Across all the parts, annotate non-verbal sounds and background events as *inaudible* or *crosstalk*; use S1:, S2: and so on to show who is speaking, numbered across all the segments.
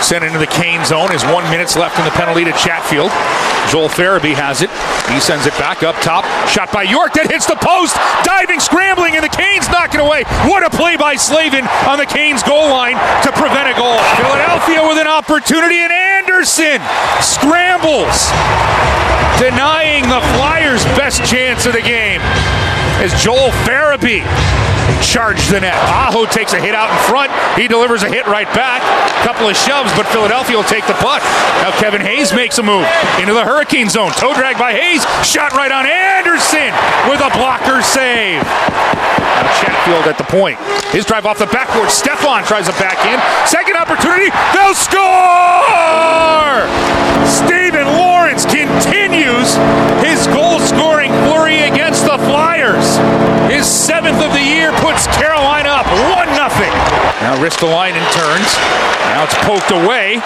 S1: Sent into the Cane zone. Is one minutes left in the penalty to Chatfield. Joel Farabee has it. He sends it back up top. Shot by York that hits the post. Diving, scrambling, and the Canes knock it away. What a play by Slavin on the Canes goal line to prevent a goal. Philadelphia with an opportunity, and Andersen scrambles, denying the Flyers' best chance of the game as Joel Farabee charged the net. Aho takes a hit out in front. He delivers a hit right back. Couple of shoves, but Philadelphia will take the puck. Now Kevin Hayes makes a move into the Hurricane zone. Toe drag by Hayes. Shot right on Andersen with a blocker save. Now Chatfield at the point. His drive off the backboard. Stepan tries a back in. Second opportunity. They'll score! Steven Lorentz continues Now Ristolainen turns. Now it's poked away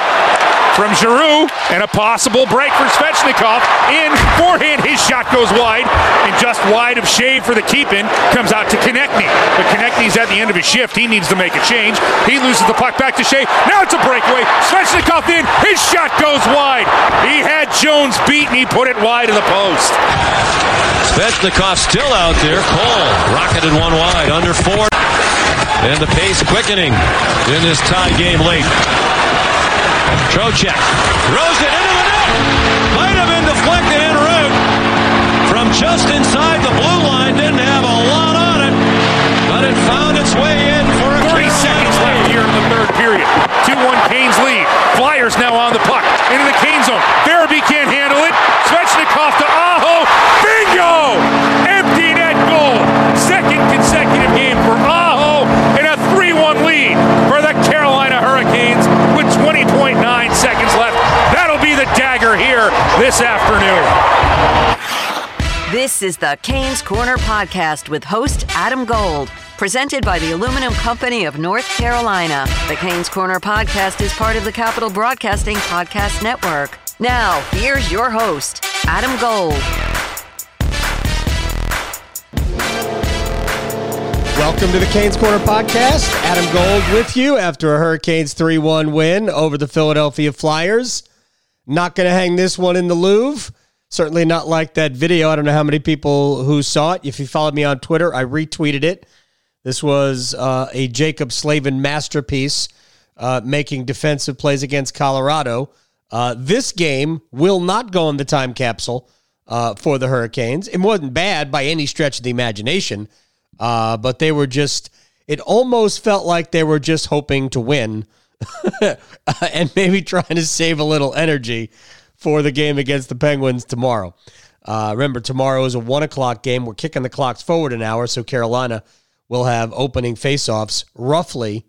S1: from Giroux and a possible break for Svechnikov. In forehand, his shot goes wide and just wide of shade for the keep in comes out to Konecny. But Konecny's at the end of his shift. He needs to make a change. He loses the puck back to Skjei. Now it's a breakaway. Svechnikov in. His shot goes wide. He had Jones beat and he put it wide of the post.
S2: Svechnikov still out there. Cole rocketed one wide under four. And the pace quickening in this tie game late. Trocheck throws it into the net. Might have been deflected en route from just inside the blue line. Didn't have a lot on it, but it found its way in for a
S1: 30 seconds left here in the third period. 2-1 Canes lead. Flyers now on the puck. Into the Cane zone. This
S3: is the Canes Corner podcast with host Adam Gold, presented by the Aluminum Company of North Carolina. The Canes Corner podcast is part of the Capital Broadcasting Podcast Network. Now, here's your host, Adam Gold.
S4: Welcome to the Canes Corner podcast. Adam Gold with you after a Hurricanes 3 1 win over the Philadelphia Flyers. Not going to hang this one in the Louvre. Certainly not like that video. I don't know how many people who saw it. If you followed me on Twitter, I retweeted it. This was uh, a Jaccob Slavin masterpiece uh, making defensive plays against Colorado. Uh, this game will not go in the time capsule uh, for the Hurricanes. It wasn't bad by any stretch of the imagination, uh, but they were just, it almost felt like they were just hoping to win *laughs* and maybe trying to save a little energy for the game against the Penguins tomorrow. Uh, remember, tomorrow is a one o'clock game. We're kicking the clocks forward an hour, so Carolina will have opening faceoffs roughly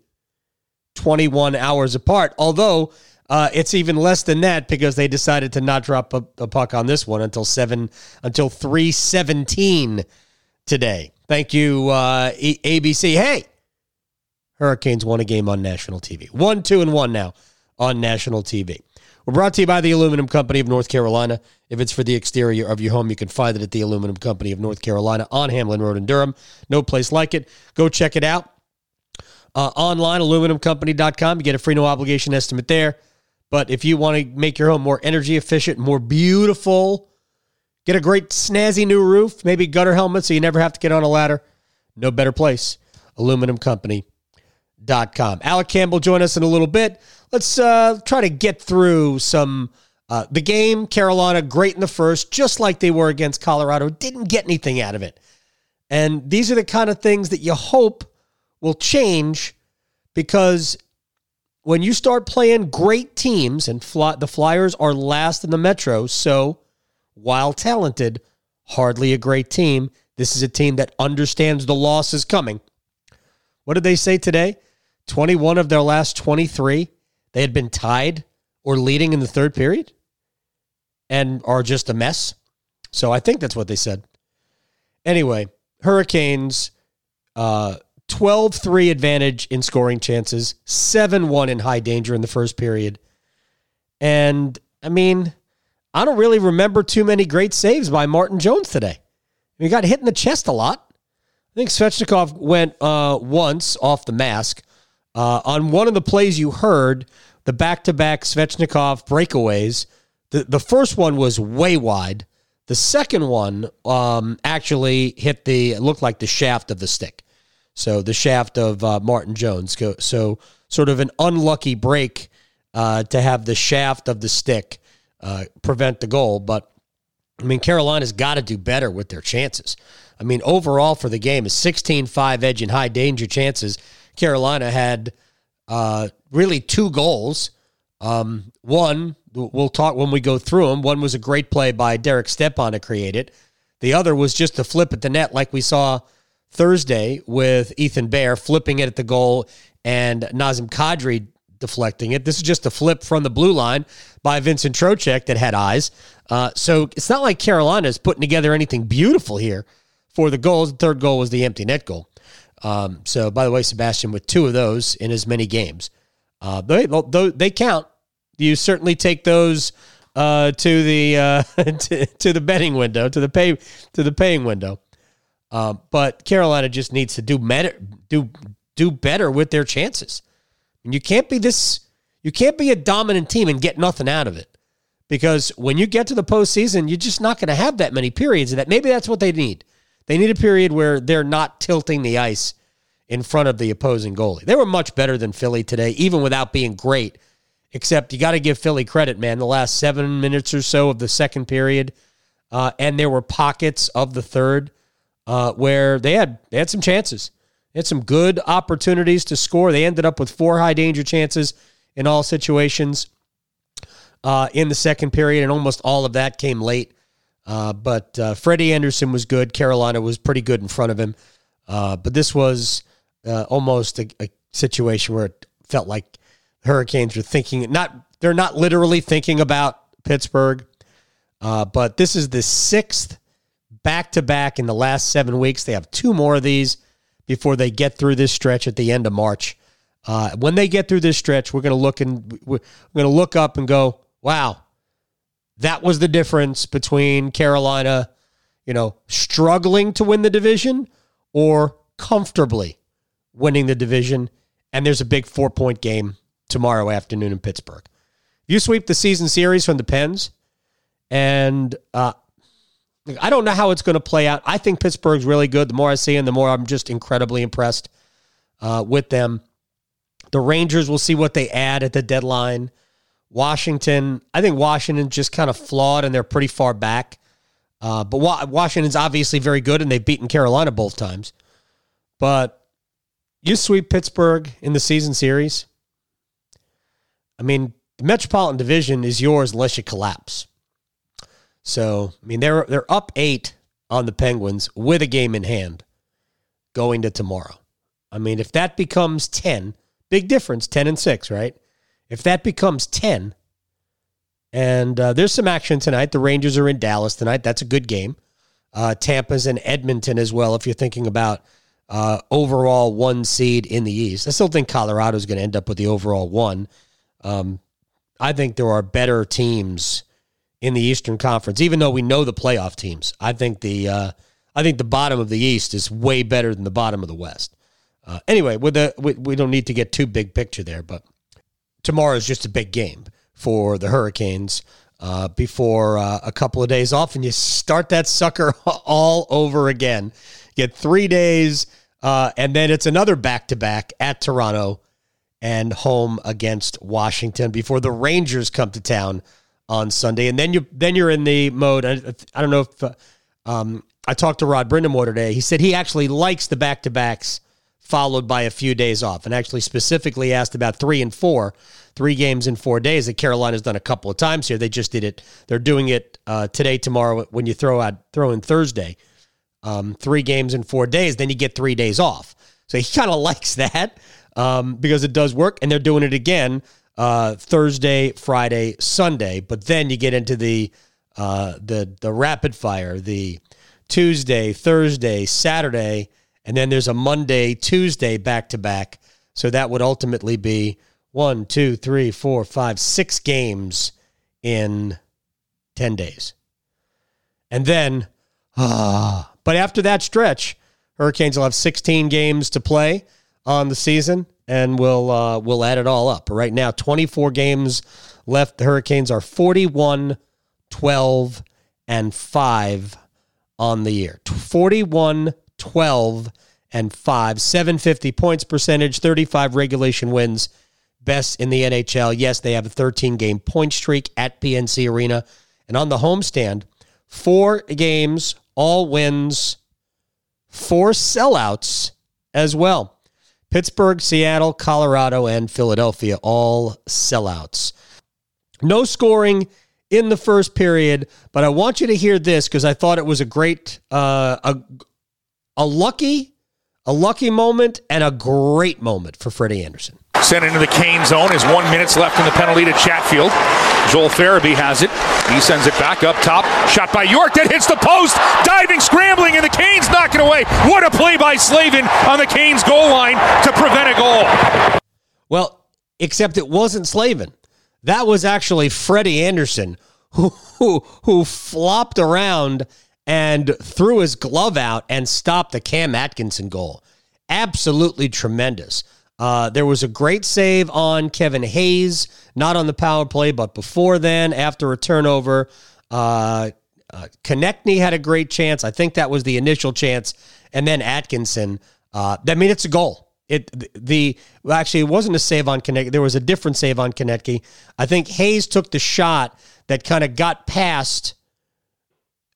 S4: 21 hours apart. Although uh, it's even less than that because they decided to not drop a, a puck on this one until seven until 317 today. Thank you, uh, ABC. Hey, Hurricanes won a game on national TV. One, two, and one now on national TV. We're brought to you by the Aluminum Company of North Carolina. If it's for the exterior of your home, you can find it at the Aluminum Company of North Carolina on Hamlin Road in Durham. No place like it. Go check it out. Uh, online, aluminumcompany.com. You get a free no obligation estimate there. But if you want to make your home more energy efficient, more beautiful, get a great snazzy new roof, maybe gutter helmet so you never have to get on a ladder, no better place. Aluminumcompany.com. Alec Campbell join us in a little bit. Let's uh, try to get through some. Uh, the game, Carolina, great in the first, just like they were against Colorado, didn't get anything out of it. And these are the kind of things that you hope will change because when you start playing great teams, and fly, the Flyers are last in the Metro, so while talented, hardly a great team. This is a team that understands the loss is coming. What did they say today? 21 of their last 23 they had been tied or leading in the third period and are just a mess. So I think that's what they said. Anyway, Hurricanes, uh, 12 3 advantage in scoring chances, 7 1 in high danger in the first period. And I mean, I don't really remember too many great saves by Martin Jones today. He got hit in the chest a lot. I think Svechnikov went uh, once off the mask. Uh, on one of the plays you heard, the back to back Svechnikov breakaways, the, the first one was way wide. The second one um, actually hit the, looked like the shaft of the stick. So the shaft of uh, Martin Jones. So sort of an unlucky break uh, to have the shaft of the stick uh, prevent the goal. But I mean, Carolina's got to do better with their chances. I mean, overall for the game is 16 5 edge and high danger chances. Carolina had uh, really two goals. Um, one, we'll talk when we go through them. One was a great play by Derek Stepan to create it. The other was just a flip at the net, like we saw Thursday with Ethan Bear flipping it at the goal and Nazem Kadri deflecting it. This is just a flip from the blue line by Vincent Trocheck that had eyes. Uh, so it's not like Carolina is putting together anything beautiful here for the goals. The third goal was the empty net goal. Um, so, by the way, Sebastian with two of those in as many games, uh, they they count. You certainly take those uh, to the uh, *laughs* to, to, the betting window, to the pay to the paying window. Um, but Carolina just needs to do better, do do better with their chances. And you can't be this. You can't be a dominant team and get nothing out of it, because when you get to the postseason, you're just not going to have that many periods. That maybe that's what they need. They need a period where they're not tilting the ice in front of the opposing goalie. They were much better than Philly today, even without being great. Except you got to give Philly credit, man. The last seven minutes or so of the second period, uh, and there were pockets of the third uh, where they had they had some chances. They had some good opportunities to score. They ended up with four high danger chances in all situations uh, in the second period, and almost all of that came late. Uh, but uh, Freddie Andersen was good. Carolina was pretty good in front of him. Uh, but this was uh, almost a, a, situation where it felt like Hurricanes were thinking not they're not literally thinking about Pittsburgh, uh, but this is the sixth back to back in the last seven weeks. They have two more of these before they get through this stretch at the end of March. Uh, when they get through this stretch, we're going to look and we're going to look up and go, "Wow, that was the difference between Carolina, you know, struggling to win the division or comfortably winning the division. And there's a big four point game tomorrow afternoon in Pittsburgh. You sweep the season series from the Pens, and uh, I don't know how it's going to play out. I think Pittsburgh's really good. The more I see them, the more I'm just incredibly impressed uh, with them. The Rangers, will see what they add at the deadline. Washington, I think Washington just kind of flawed and they're pretty far back. Uh, but Washington's obviously very good and they've beaten Carolina both times. But you sweep Pittsburgh in the season series. I mean, the Metropolitan Division is yours unless you collapse. So, I mean, they're they're up eight on the Penguins with a game in hand going to tomorrow. I mean, if that becomes 10, big difference, 10 and 6, right? If that becomes 10, and uh, there's some action tonight. The Rangers are in Dallas tonight. That's a good game. Uh, Tampa's in Edmonton as well, if you're thinking about uh, overall one seed in the East. I still think Colorado's going to end up with the overall one. Um, I think there are better teams in the Eastern Conference, even though we know the playoff teams. I think the uh, I think the bottom of the East is way better than the bottom of the West. Uh, anyway, with the we, we don't need to get too big picture there, but tomorrow is just a big game for the Hurricanes uh, before uh, a couple of days off, and you start that sucker *laughs* all over again. Get three days, uh, and then it's another back to back at Toronto and home against Washington before the Rangers come to town on Sunday, and then you then you're in the mode. I, I don't know if um, I talked to Rod Brind'Amour today. He said he actually likes the back to backs followed by a few days off, and actually specifically asked about three and four, three games in four days that Carolina's done a couple of times here. They just did it. They're doing it uh, today, tomorrow. When you throw out throw in Thursday, um, three games in four days, then you get three days off. So he *laughs* kind of likes that um, because it does work, and they're doing it again uh, Thursday, Friday, Sunday. But then you get into the uh, the the rapid fire, the Tuesday, Thursday, Saturday, and then there's a Monday, Tuesday back to back. So that would ultimately be one, two, three, four, five, six games in 10 days. And then, ah, but after that stretch, Hurricanes will have 16 games to play on the season, and we'll uh, we'll add it all up. Right now, 24 games left. The Hurricanes are 41, 12, and 5 on the year. 41, 12, and 5. 750 points percentage, 35 regulation wins, best in the NHL. Yes, they have a 13 game point streak at PNC Arena. And on the homestand, four games, all wins, four sellouts as well. Pittsburgh, Seattle, Colorado, and Philadelphia, all sellouts. No scoring in the first period, but I want you to hear this because I thought it was a great, uh, a, a lucky, a lucky moment and a great moment for Freddie Andersen.
S1: Sent into the Cane zone. Is one minutes left in the penalty to Chatfield. Joel Farabee has it. He sends it back up top. Shot by York that hits the post. Diving, scrambling, and the Canes knock it away. What a play by Slavin on the Canes goal line to prevent a goal.
S4: Well, except it wasn't Slavin. That was actually Freddie Andersen who, who, who flopped around and threw his glove out and stopped the Cam Atkinson goal. Absolutely tremendous. Uh, there was a great save on Kevin Hayes, not on the power play, but before then, after a turnover. Uh, uh, Konecny had a great chance. I think that was the initial chance. And then Atkinson. Uh, I mean, it's a goal. It the well, actually it wasn't a save on Konecny. There was a different save on Konecny. I think Hayes took the shot that kind of got past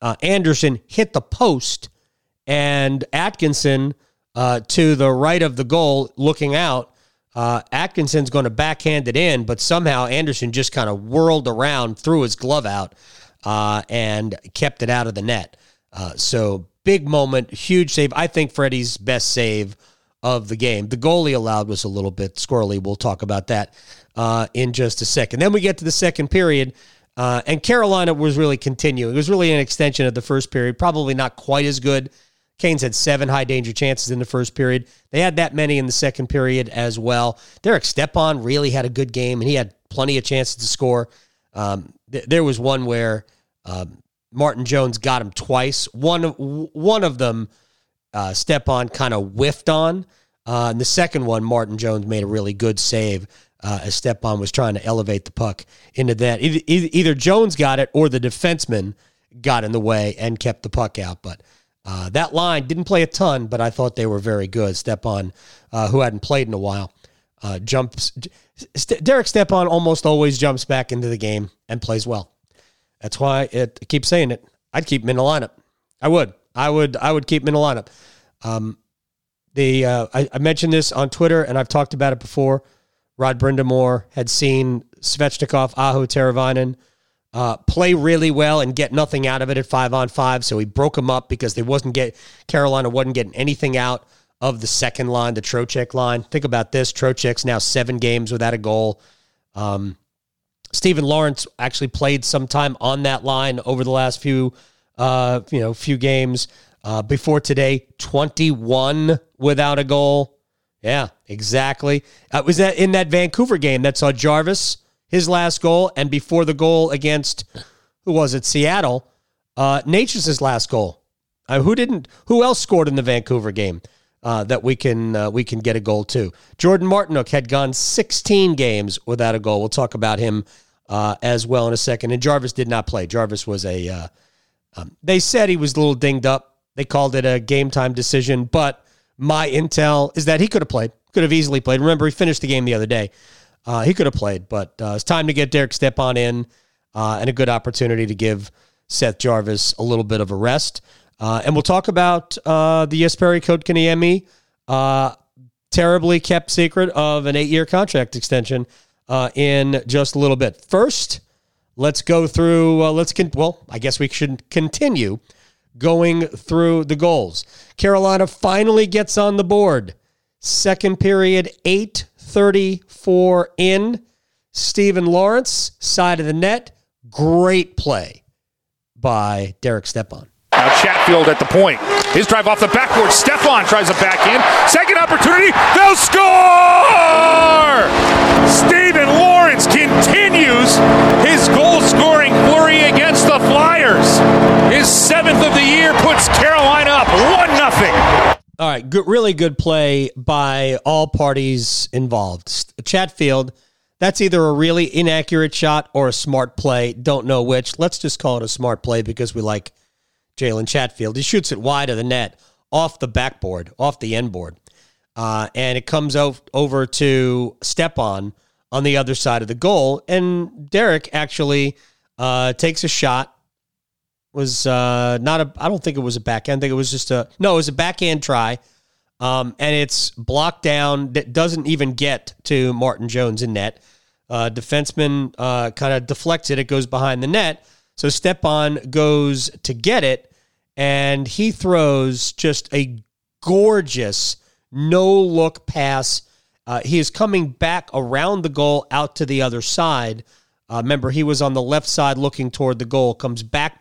S4: uh, Andersen, hit the post, and Atkinson uh, to the right of the goal, looking out. Uh, Atkinson's going to backhand it in, but somehow Andersen just kind of whirled around, threw his glove out, uh, and kept it out of the net. Uh, so big moment, huge save. I think Freddie's best save of the game. The goal he allowed was a little bit squirrely. We'll talk about that uh, in just a second. Then we get to the second period. Uh, and Carolina was really continuing. It was really an extension of the first period, probably not quite as good Canes had seven high danger chances in the first period. They had that many in the second period as well. Derek Stepan really had a good game, and he had plenty of chances to score. Um, th- there was one where um, Martin Jones got him twice. One one of them, uh, Stepan kind of whiffed on. Uh, and the second one, Martin Jones made a really good save uh, as Stepan was trying to elevate the puck into that. Either, either Jones got it or the defenseman got in the way and kept the puck out. But uh, that line didn't play a ton, but I thought they were very good. Stepan, uh, who hadn't played in a while, uh, jumps. St- Derek Stepan almost always jumps back into the game and plays well. That's why it I keep saying it. I'd keep him in the lineup. I would. I would. I would keep him in the lineup. Um, the uh, I, I, mentioned this on Twitter and I've talked about it before. Rod Brind'Amour had seen Svechnikov, Aho Teravainen, uh, play really well and get nothing out of it at five on five. So he broke them up because they wasn't get Carolina wasn't getting anything out of the second line, the Trocheck line. Think about this: Trocheck's now seven games without a goal. Um, Steven Lorentz actually played some time on that line over the last few, uh, you know, few games. Uh, before today, 21 without a goal. Yeah, exactly. Uh, was that in that Vancouver game that saw Jarvis his last goal, and before the goal against who was it? Seattle. Uh, Necas's last goal. Uh, who didn't? Who else scored in the Vancouver game uh, that we can uh, we can get a goal to? Jordan Martinook had gone 16 games without a goal. We'll talk about him uh, as well in a second. And Jarvis did not play. Jarvis was a. Uh, um, they said he was a little dinged up. They called it a game time decision, but my intel is that he could have played. Could have easily played. Remember, he finished the game the other day. Uh, he could have played, but uh, it's time to get Derek Stepan in uh, and a good opportunity to give Seth Jarvis a little bit of a rest. Uh, and we'll talk about uh, the Jesperi Kotkaniemi, uh, terribly kept secret of an eight-year contract extension in just a little bit. First, let's go through. let's con- well, I guess we should continue going through the goals. Carolina finally gets on the board. Second period, eight 34 in. Steven Lorentz, side of the net. Great play by Derek Stepan.
S1: Now Chatfield at the point. His drive off the backboard. Stepan tries a back in. Second opportunity. They'll score! Steven Lorentz continues his goal scoring flurry against the Flyers. His seventh of the year puts Carolina up 1 0.
S4: All right, good, really good play by all parties involved. Chatfield, that's either a really inaccurate shot or a smart play. Don't know which. Let's just call it a smart play because we like Jalen Chatfield. He shoots it wide of the net, off the backboard, off the end board, uh, and it comes out over to Stepan on the other side of the goal. And Derek actually uh, takes a shot was uh, not a. I don't think it was a backhand. I think it was just a. No, it was a backhand try, um, and it's blocked down. That doesn't even get to Martin Jones in net. Uh, defenseman uh, kind of deflects it. It goes behind the net. So Stepan goes to get it, and he throws just a gorgeous no look pass. Uh, he is coming back around the goal out to the other side. Uh, remember, he was on the left side looking toward the goal, comes back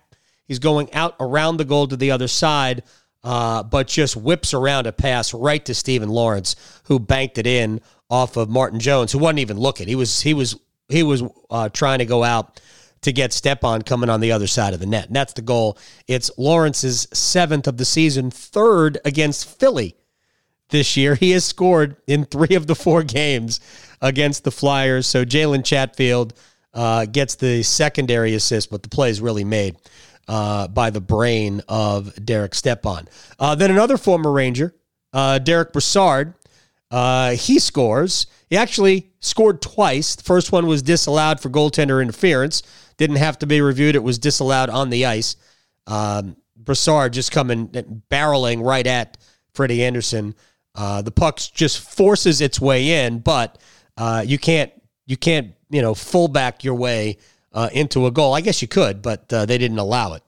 S4: He's going out around the goal to the other side, uh, but just whips around a pass right to Steven Lorentz, who banked it in off of Martin Jones, who wasn't even looking. He was he was he was uh, trying to go out to get Stepan coming on the other side of the net. And that's the goal. It's Lorentz's seventh of the season, third against Philly this year. He has scored in three of the four *laughs* games against the Flyers. So Jalen Chatfield uh, gets the secondary assist, but the play is really made uh, by the brain of Derek Stepan. Uh, then another former Ranger, uh, Derek Brassard, uh, he scores. He actually scored twice. The first one was disallowed for goaltender interference. Didn't have to be reviewed. It was disallowed on the ice. Um, Brassard just coming barreling right at Freddie Andersen. Uh, the puck just forces its way in, but you can't you can't you know fullback your way uh, into a goal. I guess you could, but uh, they didn't allow it,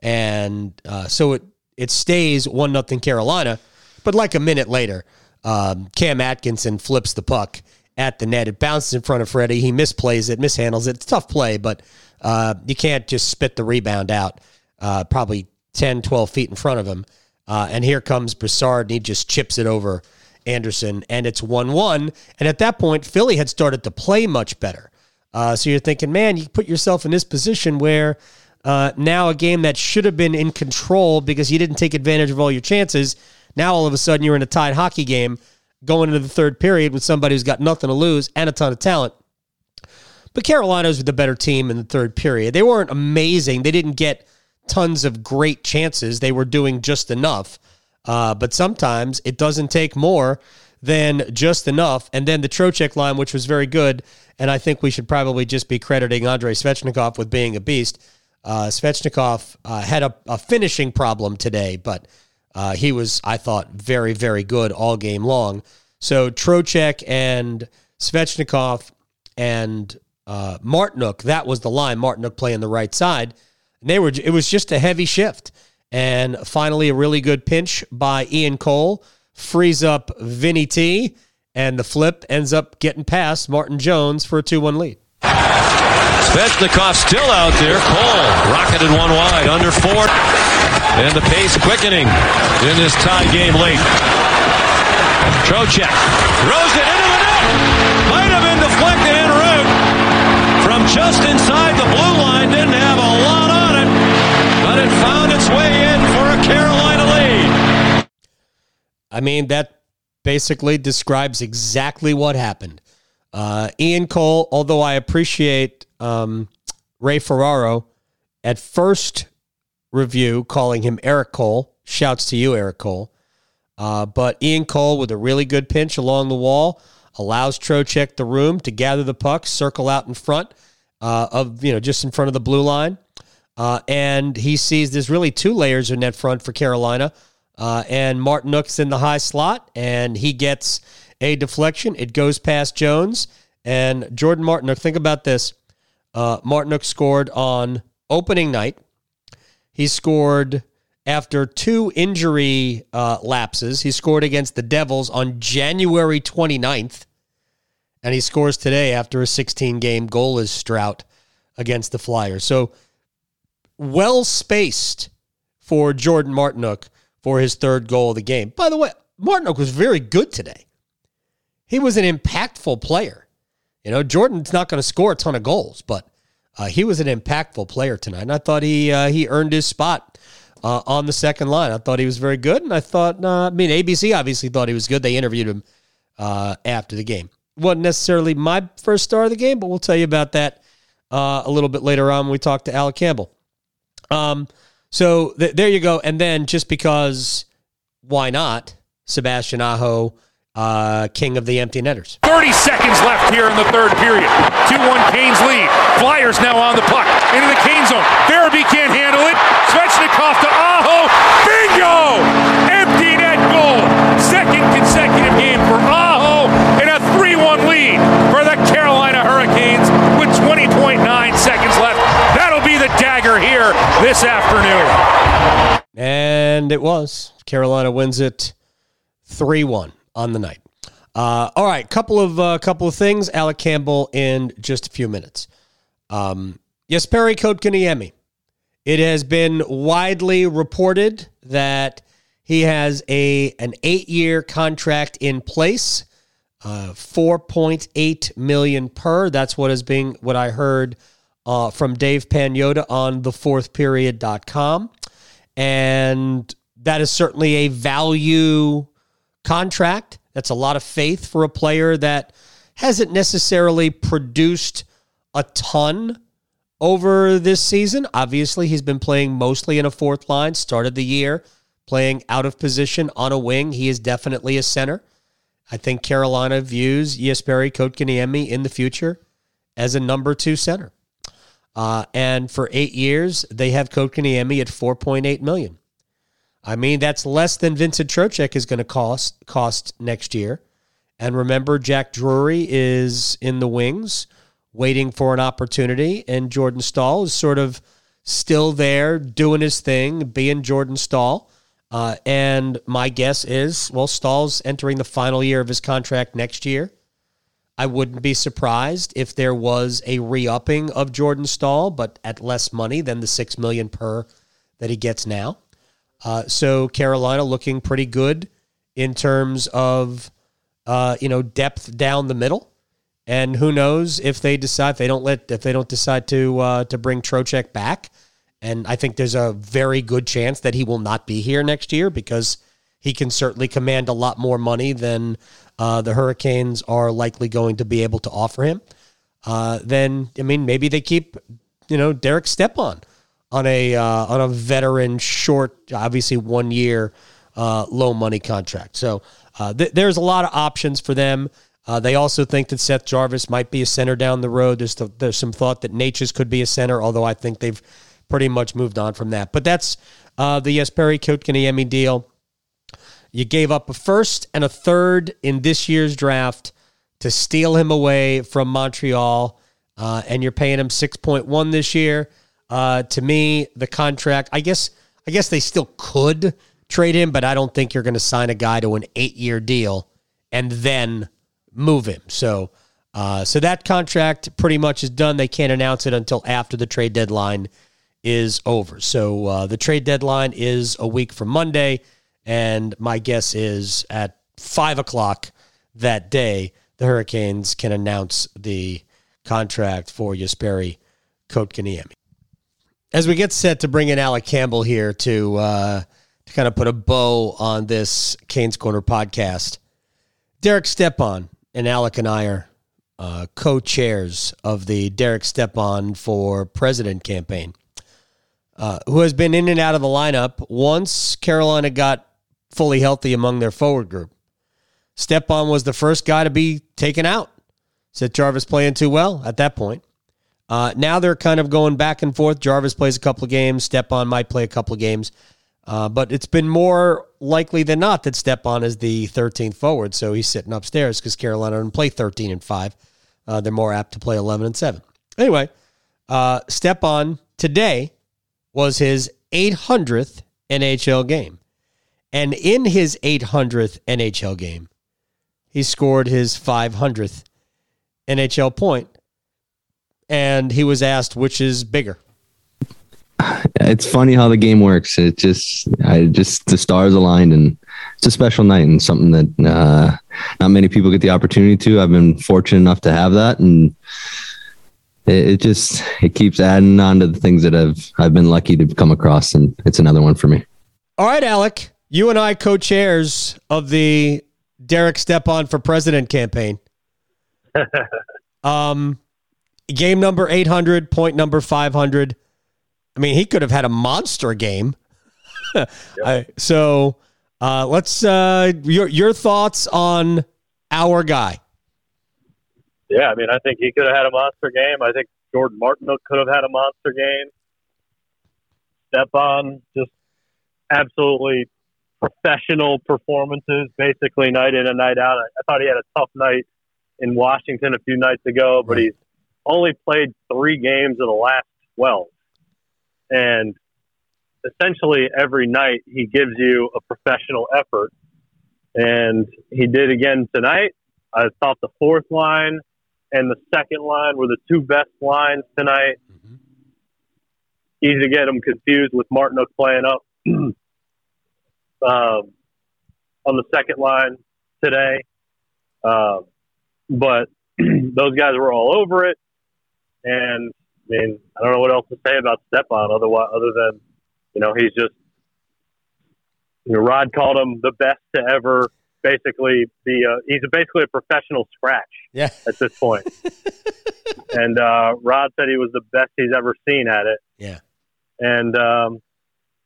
S4: and uh, so it it stays one nothing Carolina. But like a minute later, um, Cam Atkinson flips the puck at the net. It bounces in front of Freddie. He misplays it, mishandles it. It's tough play, but uh, you can't just spit the rebound out. Uh, probably 10, 12 feet in front of him. Uh, and here comes Brassard, and he just chips it over Andersen, and it's 1 1. And at that point, Philly had started to play much better. Uh, so you're thinking, man, you put yourself in this position where uh, now a game that should have been in control because you didn't take advantage of all your chances. Now all of a sudden you're in a tied hockey game going into the third period with somebody who's got nothing to lose and a ton of talent. But Carolina's with the better team in the third period. They weren't amazing. They didn't get tons of great chances. They were doing just enough. Uh, but sometimes it doesn't take more than just enough. And then the Trocheck line, which was very good, and I think we should probably just be crediting Andrei Svechnikov with being a beast. Uh, Svechnikov uh, had a, a, finishing problem today, but uh, he was, I thought, very, very good all game long. So Trocheck and Svechnikov and uh, Martinook, that was the line. Martinook playing the right side. And they were, it was just a heavy shift. And finally, a really good pinch by Ian Cole frees up Vinny T and the flip ends up getting past Martin Jones for a 2 1 lead.
S2: Svechnikov still out there. Cole rocketed one wide, under four. And the pace quickening in this tie game late. Trocheck throws it into the net. Might have been deflected en route from just inside the blue line. Didn't have a lot on it, but it found its way in for a Carolina lead.
S4: I mean, that basically describes exactly what happened. Uh, Ian Cole, although I appreciate um, Ray Ferraro at first review calling him Eric Cole, shouts to you, Eric Cole. Uh, but Ian Cole with a really good pinch along the wall allows Trocheck the room to gather the puck, circle out in front uh, of, you know, just in front of the blue line. Uh, and he sees there's really two layers of net front for Carolina. Uh, and Martinook's in the high slot, and he gets a deflection. It goes past Jones. And Jordan Martinook, think about this. Uh, Martinook scored on opening night. He scored after two injury uh, lapses. He scored against the Devils on January 29th. And he scores today after a 16 game goalless drought against the Flyers. So well spaced for Jordan Martinook for his third goal of the game. By the way, Martinook was very good today. He was an impactful player. You know, Jordan's not going to score a ton of goals, but uh, he was an impactful player tonight. And I thought he uh, he earned his spot uh, on the second line. I thought he was very good, and I thought, uh, I mean, ABC obviously thought he was good. They interviewed him uh, after the game. wasn't necessarily my first star of the game, but we'll tell you about that uh, a little bit later on when we talk to Alec Campbell. Um, so th- there you go. And then just because, why not? Sebastian Aho uh, king of the empty netters.
S1: 30 seconds left here in the third period. 2 1 Canes lead. Flyers now on the puck. Into the Cane zone. Farabee can't handle it. Svechnikov to Aho. Bingo! This afternoon.
S4: And it was. Carolina wins it 3 1 on the night. Uh, all right, couple of uh, couple of things. Alec Campbell in just a few minutes. Um, Jesperi Kotkaniemi. It has been widely reported that he has a an eight year contract in place, uh, four point eight million per. That's what is being what I heard uh, from Dave Pagnotta on thefourthperiod.com. and that is certainly a value contract. That's a lot of faith for a player that hasn't necessarily produced a ton over this season. Obviously, he's been playing mostly in a fourth line, started the year playing out of position on a wing. He is definitely a center. I think Carolina views Jesperi Kotkaniemi in the future as a number two center. Uh, and for eight years, they have Kotkaniemi at 4.8 million. I mean, that's less than Vincent Trocheck is going to cost cost next year. And remember, Jack Drury is in the wings, waiting for an opportunity, and Jordan Staal is sort of still there, doing his thing, being Jordan Staal. Uh, and my guess is, well, Staal's entering the final year of his contract next year. I wouldn't be surprised if there was a re-upping of Jordan Staal, but at less money than the six million per that he gets now. Uh, so Carolina looking pretty good in terms of uh, you know depth down the middle, and who knows if they decide if they don't let if they don't decide to uh, to bring Trocheck back, and I think there's a very good chance that he will not be here next year because he can certainly command a lot more money than uh, the Hurricanes are likely going to be able to offer him. Uh, then I mean maybe they keep you know Derek Stepan on a uh, on a veteran short, obviously one year uh, low money contract. So uh, th- there's a lot of options for them. Uh, they also think that Seth Jarvis might be a center down the road. There's the, there's some thought that Necas could be a center, although I think they've pretty much moved on from that. But that's the Jesperi Kotkaniemi deal. You gave up a first and a third in this year's draft to steal him away from Montreal, uh, and you're paying him 6.1 this year. Uh, to me, the contract, I guess, I guess they still could trade him, but I don't think you're going to sign a guy to an eight-year deal and then move him. So, uh, so that contract pretty much is done. They can't announce it until after the trade deadline is over. So uh, the trade deadline is a week from Monday, and my guess is at five o'clock that day, the Hurricanes can announce the contract for Jesperi Kotkaniemi. As we get set to bring in Alec Campbell here to uh, to kind of put a bow on this Canes Corner podcast, Derek Stepan and Alec and I are uh, co-chairs of the Derek Stepan for President campaign, uh, who has been in and out of the lineup. Once Carolina got fully healthy among their forward group. Stepan was the first guy to be taken out. Seth Jarvis playing too well at that point. Uh, now they're kind of going back and forth. Jarvis plays a couple of games. Stepan might play a couple of games. Uh, but it's been more likely than not that Stepan is the 13th forward. So he's sitting upstairs because Carolina doesn't play 13 and 5. Uh, they're more apt to play 11 and 7. Anyway, uh, Stepan today was his 800th NHL game. And in his 800th NHL game, he scored his 500th NHL point. And he was asked which is bigger.
S5: It's funny how the game works. It just, I just the stars aligned, and it's a special night and something that uh, not many people get the opportunity to. I've been fortunate enough to have that, and it, it just it keeps adding on to the things that I've I've been lucky to come across, and it's another one for me.
S4: All right, Alec, you and I co-chairs of the Derek Stepan for President campaign. *laughs* um, game number eight hundred, point number five hundred. I mean, he could have had a monster game. *laughs* yep. I, so uh, let's uh, your your thoughts on our guy.
S6: Yeah, I mean, I think he could have had a monster game. I think Jordan Martin could have had a monster game. Stepan, just absolutely professional performances, basically night in and night out. I thought he had a tough night in Washington a few nights ago, but he's only played three games in the last 12. And essentially every night he gives you a professional effort. And he did again tonight. I thought the fourth line and the second line were the two best lines tonight. Mm-hmm. Easy to get them confused with Martinook playing up *clears throat* um, on the second line today. Uh, but *clears throat* those guys were all over it. And I mean, I don't know what else to say about Stepan otherwise, other than, you know, he's just, you know, Rod called him the best to ever basically be a, he's basically a professional scratch
S4: yeah.
S6: at this point. *laughs* and uh, Rod said he was the best he's ever seen at it.
S4: Yeah.
S6: And um,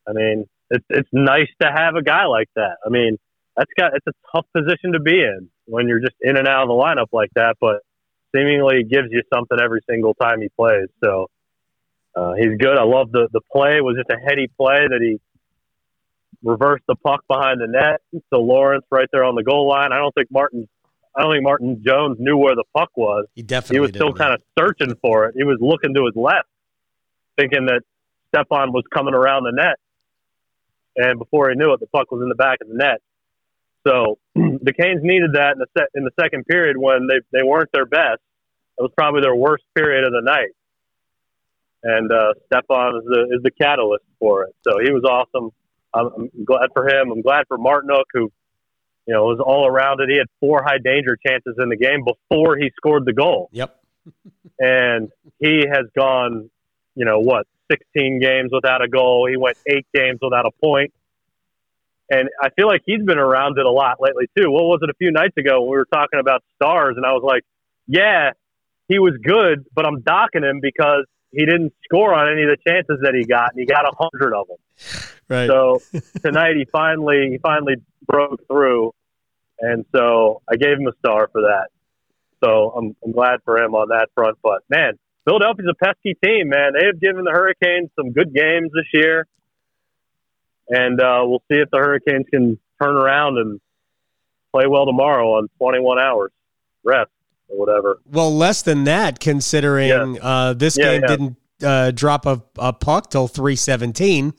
S6: I mean, it's it's nice to have a guy like that. I mean, that's got it's a tough position to be in when you're just in and out of the lineup like that, but seemingly gives you something every single time he plays. So uh, he's good. I love the the play. It was just a heady play that he reversed the puck behind the net to Lorentz right there on the goal line. I don't think Martin. I don't think Martin Jones knew where the puck was.
S4: He definitely.
S6: He was still kind of searching for it. He was looking to his left, thinking that Stepan was coming around the net, and before he knew it, the puck was in the back of the net. So *clears throat* the Canes needed that in the se- in the second period when they they weren't their best. It was probably their worst period of the night, and uh, Stepan is the is the catalyst for it. So he was awesome. I'm, I'm glad for him. I'm glad for Martinook, who you know was all around it. He had four high danger chances in the game before he scored the goal.
S4: Yep. *laughs*
S6: and he has gone, you know, what 16 games without a goal. He went eight games without a point. And I feel like he's been around it a lot lately too. What was it a few nights ago when we were talking about stars and I was like, yeah, he was good, but I'm docking him because he didn't score on any of the chances that he got, and he got a hundred of them.
S4: Right.
S6: So *laughs* tonight he finally he finally broke through, and so I gave him a star for that. So I'm I'm glad for him on that front. But man, Philadelphia's a pesky team, man. They have given the Hurricanes some good games this year, and uh, we'll see if the Hurricanes can turn around and play well tomorrow on 21 hours rest or whatever.
S4: Well, less than that, considering yeah. uh, this
S6: yeah,
S4: game
S6: yeah.
S4: didn't uh, drop a, a puck till 317.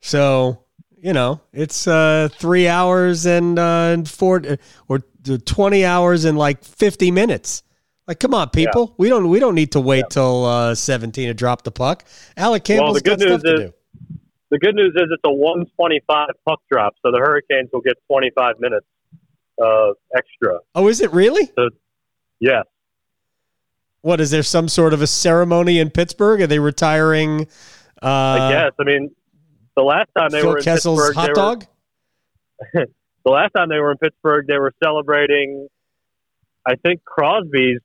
S4: So, you know, it's uh, three hours and, uh, and four or 20 hours and like 50 minutes. Like, come on, people. We don't we don't need to wait till uh, 17 to drop the puck. Alec Campbell's
S6: well, the good
S4: got
S6: news
S4: stuff to
S6: is,
S4: do.
S6: The good news is it's a 125 puck drop, so the Hurricanes will get 25 minutes uh, extra.
S4: Oh, is it really?
S6: So, yeah.
S4: What is there some sort of a ceremony in Pittsburgh? Are they retiring? Uh,
S6: I guess. I mean, the last time they
S4: Phil
S6: were in
S4: Kessel's
S6: Pittsburgh,
S4: hot dog.
S6: Were, *laughs* the last time they were in Pittsburgh, they were celebrating. I think Crosby's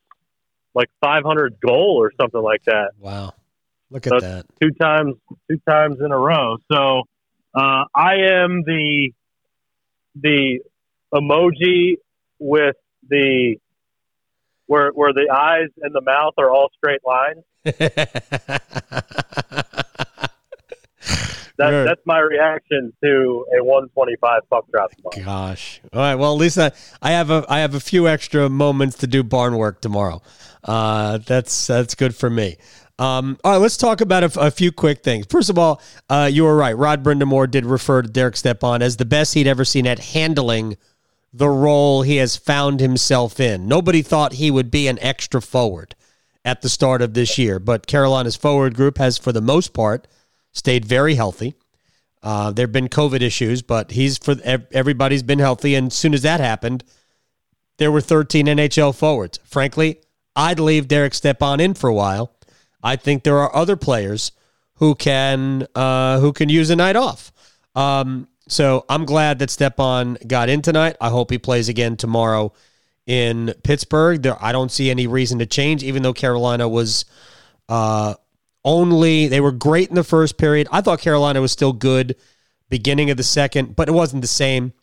S6: like 500 goal or something like that.
S4: Wow, look at
S6: So
S4: that.
S6: two times, two times in a row. So uh, I am the the emoji with the where where the eyes and the mouth are all straight lines. *laughs* That's
S4: Right.
S6: that's my reaction to a 125 puck drop tomorrow.
S4: Gosh. All right. Well, Lisa, I, I have a I have a few extra moments to do barn work tomorrow. Uh, that's that's good for me. Um, all right, let's talk about a, a few quick things. First of all, uh, you were right. Rod Brind'Amour did refer to Derek Stepan as the best he'd ever seen at handling the role he has found himself in. Nobody thought he would be an extra forward at the start of this year, but Carolina's forward group has, for the most part, stayed very healthy. Uh, there have been COVID issues, but he's for everybody's been healthy. And as soon as that happened, there were 13 NHL forwards. Frankly, I'd leave Derek Stepan in for a while. I think there are other players who can uh, who can use a night off. Um, so I'm glad that Stepan got in tonight. I hope he plays again tomorrow in Pittsburgh. There, I don't see any reason to change, even though Carolina was uh, only they were great in the first period. I thought Carolina was still good beginning of the second, but it wasn't the same,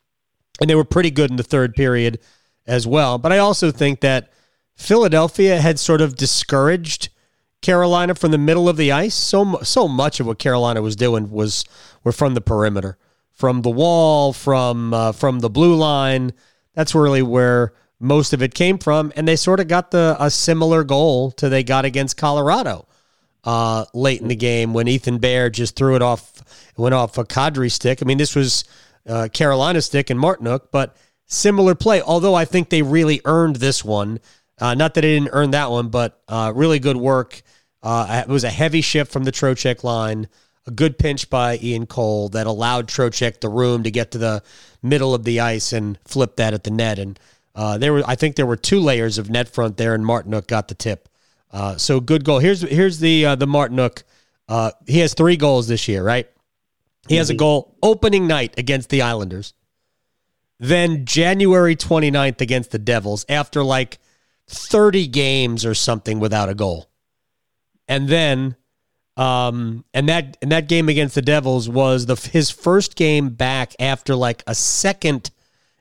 S4: and they were pretty good in the third period as well. But I also think that Philadelphia had sort of discouraged Carolina from the middle of the ice. So so much of what Carolina was doing was were from the perimeter, from the wall, from uh, from the blue line. That's really where most of it came from, and they sort of got the a similar goal to they got against Colorado uh, late in the game when Ethan Bear just threw it off, went off a Kadri stick. I mean, this was uh, Carolina stick and Martinook, but similar play. Although I think they really earned this one. Uh, not that they didn't earn that one, but uh, really good work uh, it was a heavy shift from the Trocheck line, a good pinch by Ian Cole that allowed Trocheck the room to get to the middle of the ice and flip that at the net. And uh, there were, I think, there were two layers of net front there, and Martinook got the tip. Uh, so good goal. Here's here's the uh, the Martinook. Uh, he has three goals this year, right? He has a goal opening night against the Islanders. Then January 29th against the Devils after like 30 games or something without a goal and then um, and that and that game against the Devils was the his first game back after like a second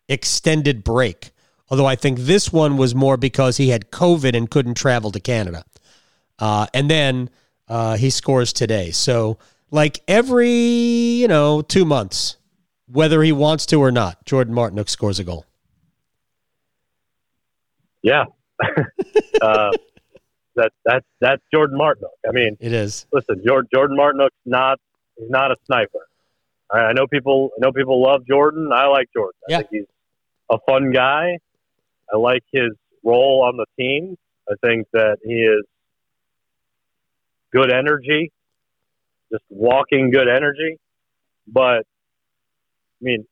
S4: extended break. Although I think this one was more because he had COVID and couldn't travel to Canada. Uh, and then uh, he scores today. So like every you know two months, whether he wants to or not, Jordan Martinook scores a goal.
S6: Yeah. *laughs* uh, that that's that's Jordan Martinook. I mean,
S4: it is.
S6: Listen, Jordan Jordan Martinook's not he's not a sniper. I, I know people I know people love Jordan. I like Jordan. I
S4: yeah.
S6: think he's a fun guy. I like his role on the team. I think that he is good energy, just walking good energy. But I mean,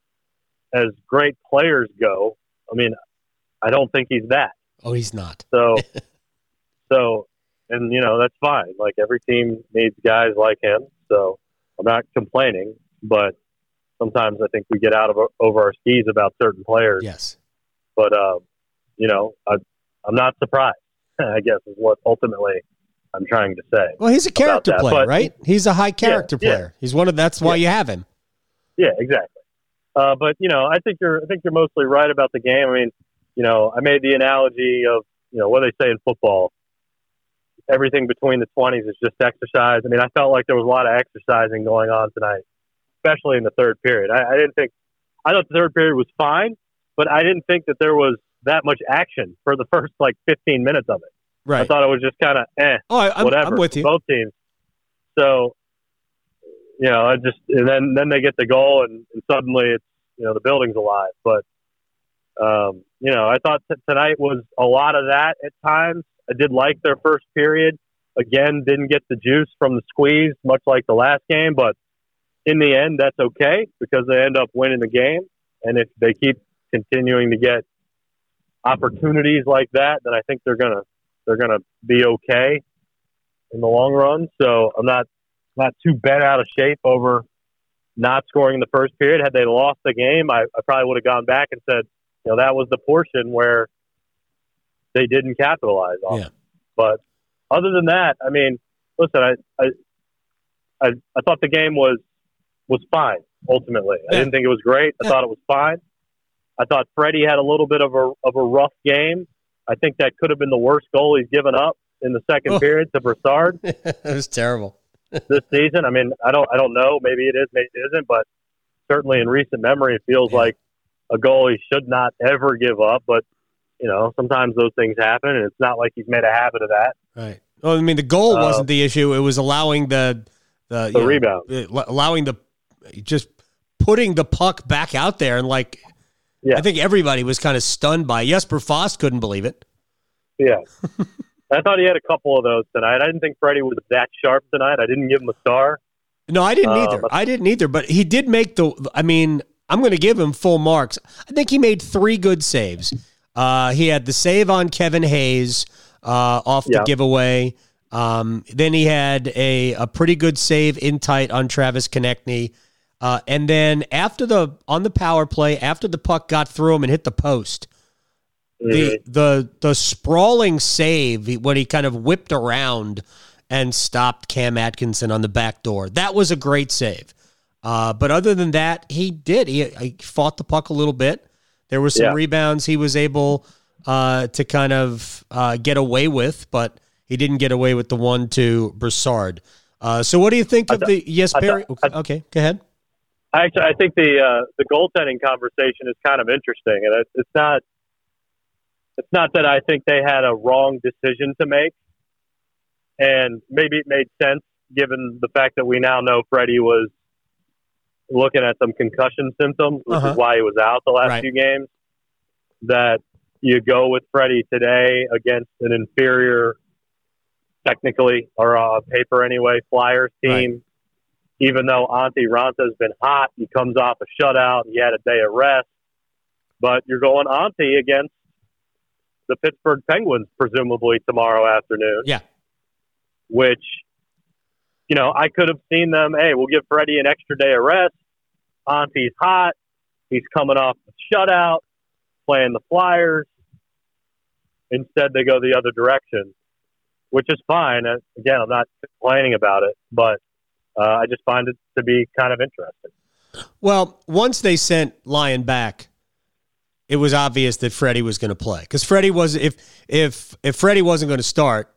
S6: as great players go, I mean, I don't think he's that.
S4: Oh, he's not.
S6: So *laughs* So, and you know that's fine. Like every team needs guys like him. So I'm not complaining, but sometimes I think we get out of over our skis about certain players.
S4: Yes.
S6: But uh, you know, I, I'm not surprised. *laughs* I guess is what ultimately I'm trying to say.
S4: Well, he's a character player, but, right? He's a high character yeah, player. Yeah. He's one of that's why yeah. you have him.
S6: Yeah, exactly. Uh, but you know, I think you're I think you're mostly right about the game. I mean, you know, I made the analogy of you know what they say in football everything between the 20s is just exercise. I mean, I felt like there was a lot of exercising going on tonight, especially in the third period. I, I didn't think, I thought the third period was fine, but I didn't think that there was that much action for the first like 15 minutes of it.
S4: Right.
S6: I thought it was just kind of eh,
S4: oh, I'm,
S6: whatever.
S4: I'm with you.
S6: Both teams. So, you know, I just and then then they get the goal and, and suddenly it's you know the building's alive. But um, you know, I thought t- tonight was a lot of that at times. I did like their first period. Again, didn't get the juice from the squeeze, much like the last game, but in the end, that's okay because they end up winning the game. And if they keep continuing to get opportunities like that, then I think they're gonna they're gonna be okay in the long run. So I'm not not too bent out of shape over not scoring in the first period. Had they lost the game, I, I probably would have gone back and said, you know, that was the portion where they didn't capitalize on.
S4: Yeah.
S6: But other than that, I mean, listen, I, I I I thought the game was was fine. Ultimately. I didn't think it was great. I thought it was fine. I thought Freddie had a little bit of a of a rough game. I think that could have been the worst goal he's given up in the second oh. period to Brassard. *laughs*
S4: it was terrible *laughs*
S6: this season. I mean, I don't I don't know. Maybe it is, maybe it isn't. But certainly in recent memory, it feels yeah. like a goal he should not ever give up. But you know, sometimes those things happen, and it's not like he's made a habit of that.
S4: Right. Well, I mean, the goal uh, wasn't the issue; it was allowing the the,
S6: the rebound,
S4: know, allowing the just putting the puck back out there, and like
S6: Yeah.
S4: I think everybody was kind of stunned by. Jesper Fast couldn't believe it.
S6: Yeah. *laughs* I thought he had a couple of those tonight. I didn't think Freddie was that sharp tonight. I didn't give him a star.
S4: No, I didn't either.
S6: but-
S4: I didn't either. But he did make the. I mean, I'm going to give him full marks. I think he made three good saves. Uh, he had the save on Kevin Hayes uh, off the
S6: Yeah.
S4: giveaway. Um, then he had a, a pretty good save in tight on Travis Konecny. Uh, and then after the on the power play, after the puck got through him and hit the post, the the the sprawling save when he kind of whipped around and stopped Cam Atkinson on the back door. That was a great save. Uh, but other than that, he did. He, he fought the puck a little bit. There were some
S6: Yeah.
S4: rebounds he was able uh, to kind of uh, get away with, but he didn't get away with the one to Brassard. Uh, so, what do you think of the yes,
S6: I
S4: Barry?
S6: thought- I-
S4: Okay, go ahead.
S6: I actually, I think the uh, the goaltending conversation is kind of interesting, and it's, it's not it's not that I think they had a wrong decision to make, and maybe it made sense given the fact that we now know Freddie was looking at some concussion symptoms, which
S4: Uh-huh.
S6: is why he was out the last
S4: Right.
S6: few games. That you go with Freddie today against an inferior, technically or uh, paper anyway, Flyers team even though Antti Raanta's been hot, he comes off a shutout. He had a day of rest, but you're going Antti against the Pittsburgh Penguins, presumably tomorrow afternoon.
S4: Yeah.
S6: Which, you know, I could have seen them. Hey, we'll give Freddie an extra day of rest. Antti's hot. He's coming off a shutout, playing the Flyers. Instead, they go the other direction, which is fine. Uh, Again, I'm not complaining about it, but uh, I just find it to be kind of interesting.
S4: Well, once they sent Lyon back, it was obvious that Freddie was going to play because Freddie was if if if Freddie wasn't going to start,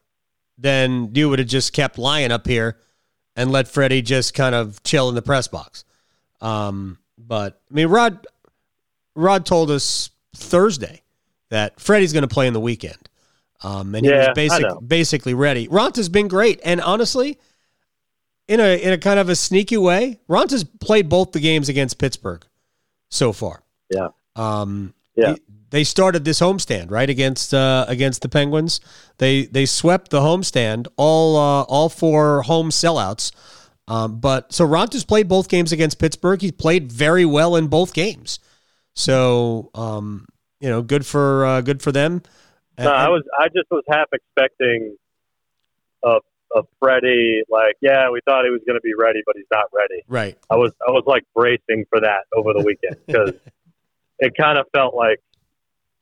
S4: then you would have just kept Lyon up here and let Freddie just kind of chill in the press box. Um, but I mean, Rod Rod told us Thursday that Freddie's going to play in the weekend, um, and he
S6: Yeah, I
S4: was basic, basically ready. Raanta's been great, and honestly, in a in a kind of a sneaky way, Raanta's played both the games against Pittsburgh so far.
S6: Yeah.
S4: Um,
S6: Yeah.
S4: they started this homestand right against uh, against the Penguins. They they swept the homestand all uh, all four home sellouts. Um, but so Raanta's played both games against Pittsburgh. He's played very well in both games. So um, you know, good for uh, good for them.
S6: No, I was I just was half expecting a Freddie like, yeah, we thought he was going to be ready, but he's not ready.
S4: right.
S6: I was I was like bracing for that over the weekend because *laughs* it kind of felt like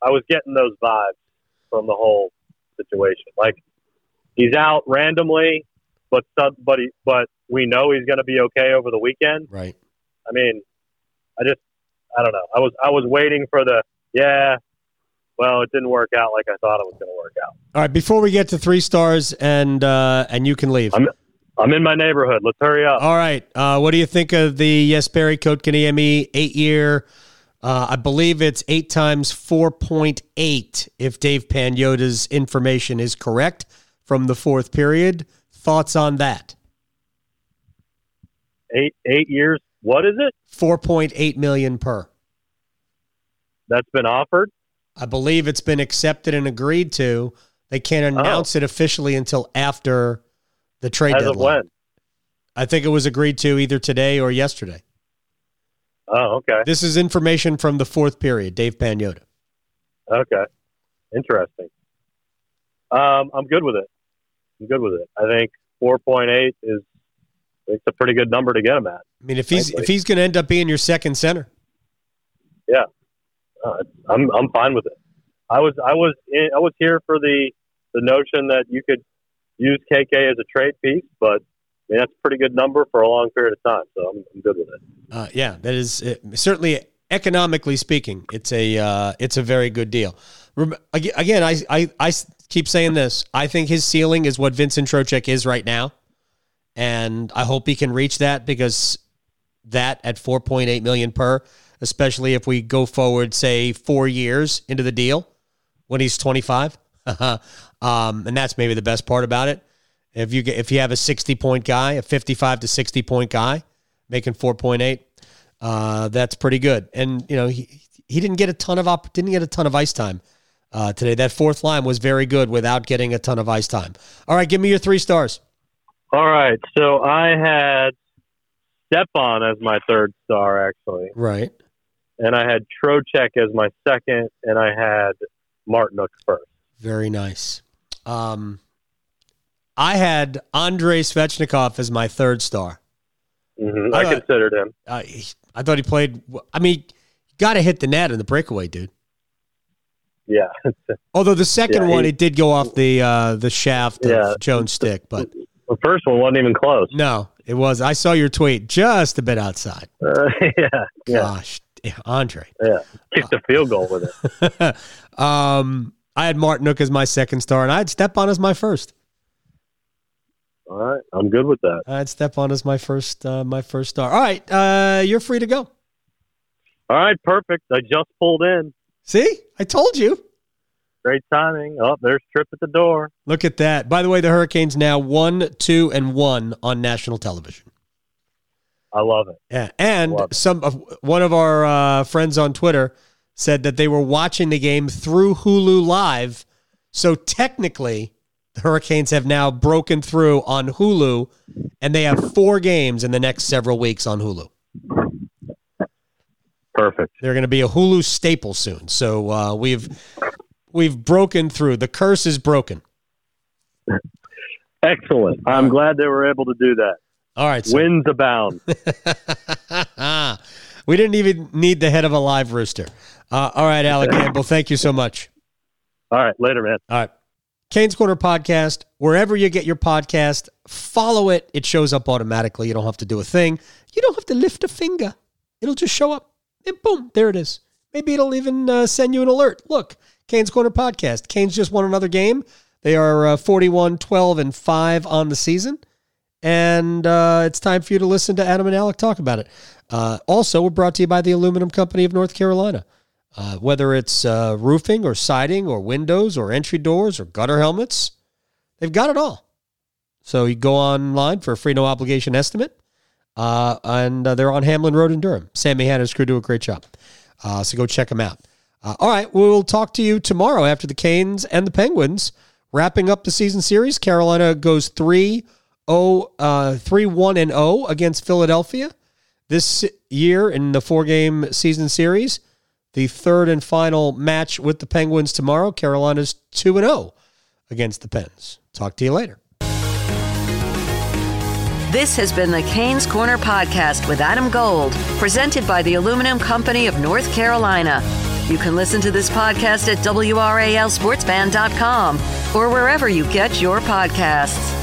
S6: I was getting those vibes from the whole situation. Like he's out randomly, but some, but he, but we know he's going to be okay over the weekend.
S4: Right.
S6: I mean, I just I don't know. I was I was waiting for the yeah. Well, it didn't work out like I thought it was going to work out.
S4: All right. Before we get to three stars and uh, and you can leave.
S6: I'm I'm in my neighborhood. Let's hurry up.
S4: All right. Uh, what do you think of the Jesperi Kotkaniemi eight year? Uh, I believe it's eight times 4.8 if Dave Pagnotta's information is correct from the fourth period. Thoughts on that?
S6: Eight eight years. What is it?
S4: 4.8 million per.
S6: That's been offered.
S4: I believe it's been accepted and agreed to. They can't announce it officially until after the trade
S6: Oh. As
S4: deadline.
S6: of when?
S4: I think it was agreed to either today or yesterday.
S6: Oh, okay.
S4: This is information from the fourth period, Dave Pagnotta.
S6: Okay. Interesting. Um, I'm good with it. I'm good with it. I think 4.8 is it's a pretty good number to get him at.
S4: I mean, if he's
S6: Frankly.
S4: if he's going to end up being your second center,
S6: Uh, I'm I'm fine with it. I was I was in, I was here for the the notion that you could use KK as a trade piece, but I mean that's a pretty good number for a long period of time. So I'm, I'm good with it.
S4: uh, yeah, that is uh, certainly economically speaking, it's a uh, it's a very good deal. Rem- ag- Again, I keep saying this. I think his ceiling is what Vincent Trocheck is right now, and I hope he can reach that because that at 4.8 million per, especially if we go forward, say four years into the deal when he's 25, *laughs* um, and that's maybe the best part about it. If you get, if you have a 60 point guy, a 55 to 60 point guy making 4.8, uh, that's pretty good. And you know he he didn't get a ton of op, didn't get a ton of ice time uh, today. That fourth line was very good without getting a ton of ice time. All right, give me your three stars.
S6: All right, so I had Stepan as my third star actually,
S4: Right.
S6: And I had Trocheck as my second, and I had Martinook first.
S4: Very nice. Um, I had Andrei Svechnikov as my third star.
S6: hmm
S4: I
S6: I, considered him.
S4: Uh, I thought he played. I mean, got to hit the net in the breakaway, dude.
S6: Yeah, *laughs*
S4: Although the second
S6: Yeah,
S4: one,
S6: he-
S4: it did go off the uh, the shaft of Jones' stick, *laughs* but
S6: the first one wasn't even close.
S4: no, it was. I saw your tweet just a bit outside.
S6: Uh, *laughs* yeah, yeah,
S4: Andre.
S6: yeah. Kicked a field goal with it. *laughs*
S4: um, I had Martinook as my second star, and I had Stepan as my first.
S6: All right, I'm good with that.
S4: I had Stepan as my first uh, my first star. All right, uh, you're free to go.
S6: All right, perfect. I just pulled in.
S4: See, I told you.
S6: Great timing. Oh, there's Trip at the door.
S4: Look at that. By the way, the Hurricanes now one, two, and one on national television.
S6: I love it.
S4: Yeah, and
S6: it.
S4: some of one of our uh, friends on Twitter said that they were watching the game through Hulu Live. So technically, the Hurricanes have now broken through on Hulu, and they have four games in the next several weeks on Hulu.
S6: Perfect.
S4: They're going to be a Hulu staple soon. So uh, we've we've broken through. The curse is broken. *laughs*
S6: Excellent. I'm glad they were able to do that.
S4: All right. So
S6: Wins abound. *laughs*
S4: we didn't even need the head of a live rooster. Uh, all right, Alec *laughs* Campbell. Thank you so much.
S6: All right, later, man.
S4: All right. Canes Corner Podcast, wherever you get your podcast, follow it. It shows up automatically. You don't have to do a thing. You don't have to lift a finger. It'll just show up. And boom, there it is. Maybe it'll even uh, send you an alert. Look, Canes Corner Podcast. Canes just won another game. They are uh, 41, 12, and 5 on the season. And uh, it's time for you to listen to Adam and Alec talk about it. Uh, also, we're brought to you by the Aluminum Company of North Carolina. Uh, whether it's uh, roofing or siding or windows or entry doors or gutter helmets, they've got it all. So you go online for a free no obligation estimate, uh, and uh, they're on Hamlin Road in Durham. Sammy Hanna's crew do a great job. So go check them out. All right, we'll talk to you tomorrow after the Canes and the Penguins wrapping up the season series. Carolina goes 3 0, uh, 3 1 and 0 against Philadelphia this year in the four game season series. The third and final match with the Penguins tomorrow. Carolina's 2 0 against the Pens. Talk to you later.
S3: This has been the Canes Corner Podcast with Adam Gold, presented by the Aluminum Company of North Carolina. You can listen to this podcast at WRALSportsFan.com or wherever you get your podcasts.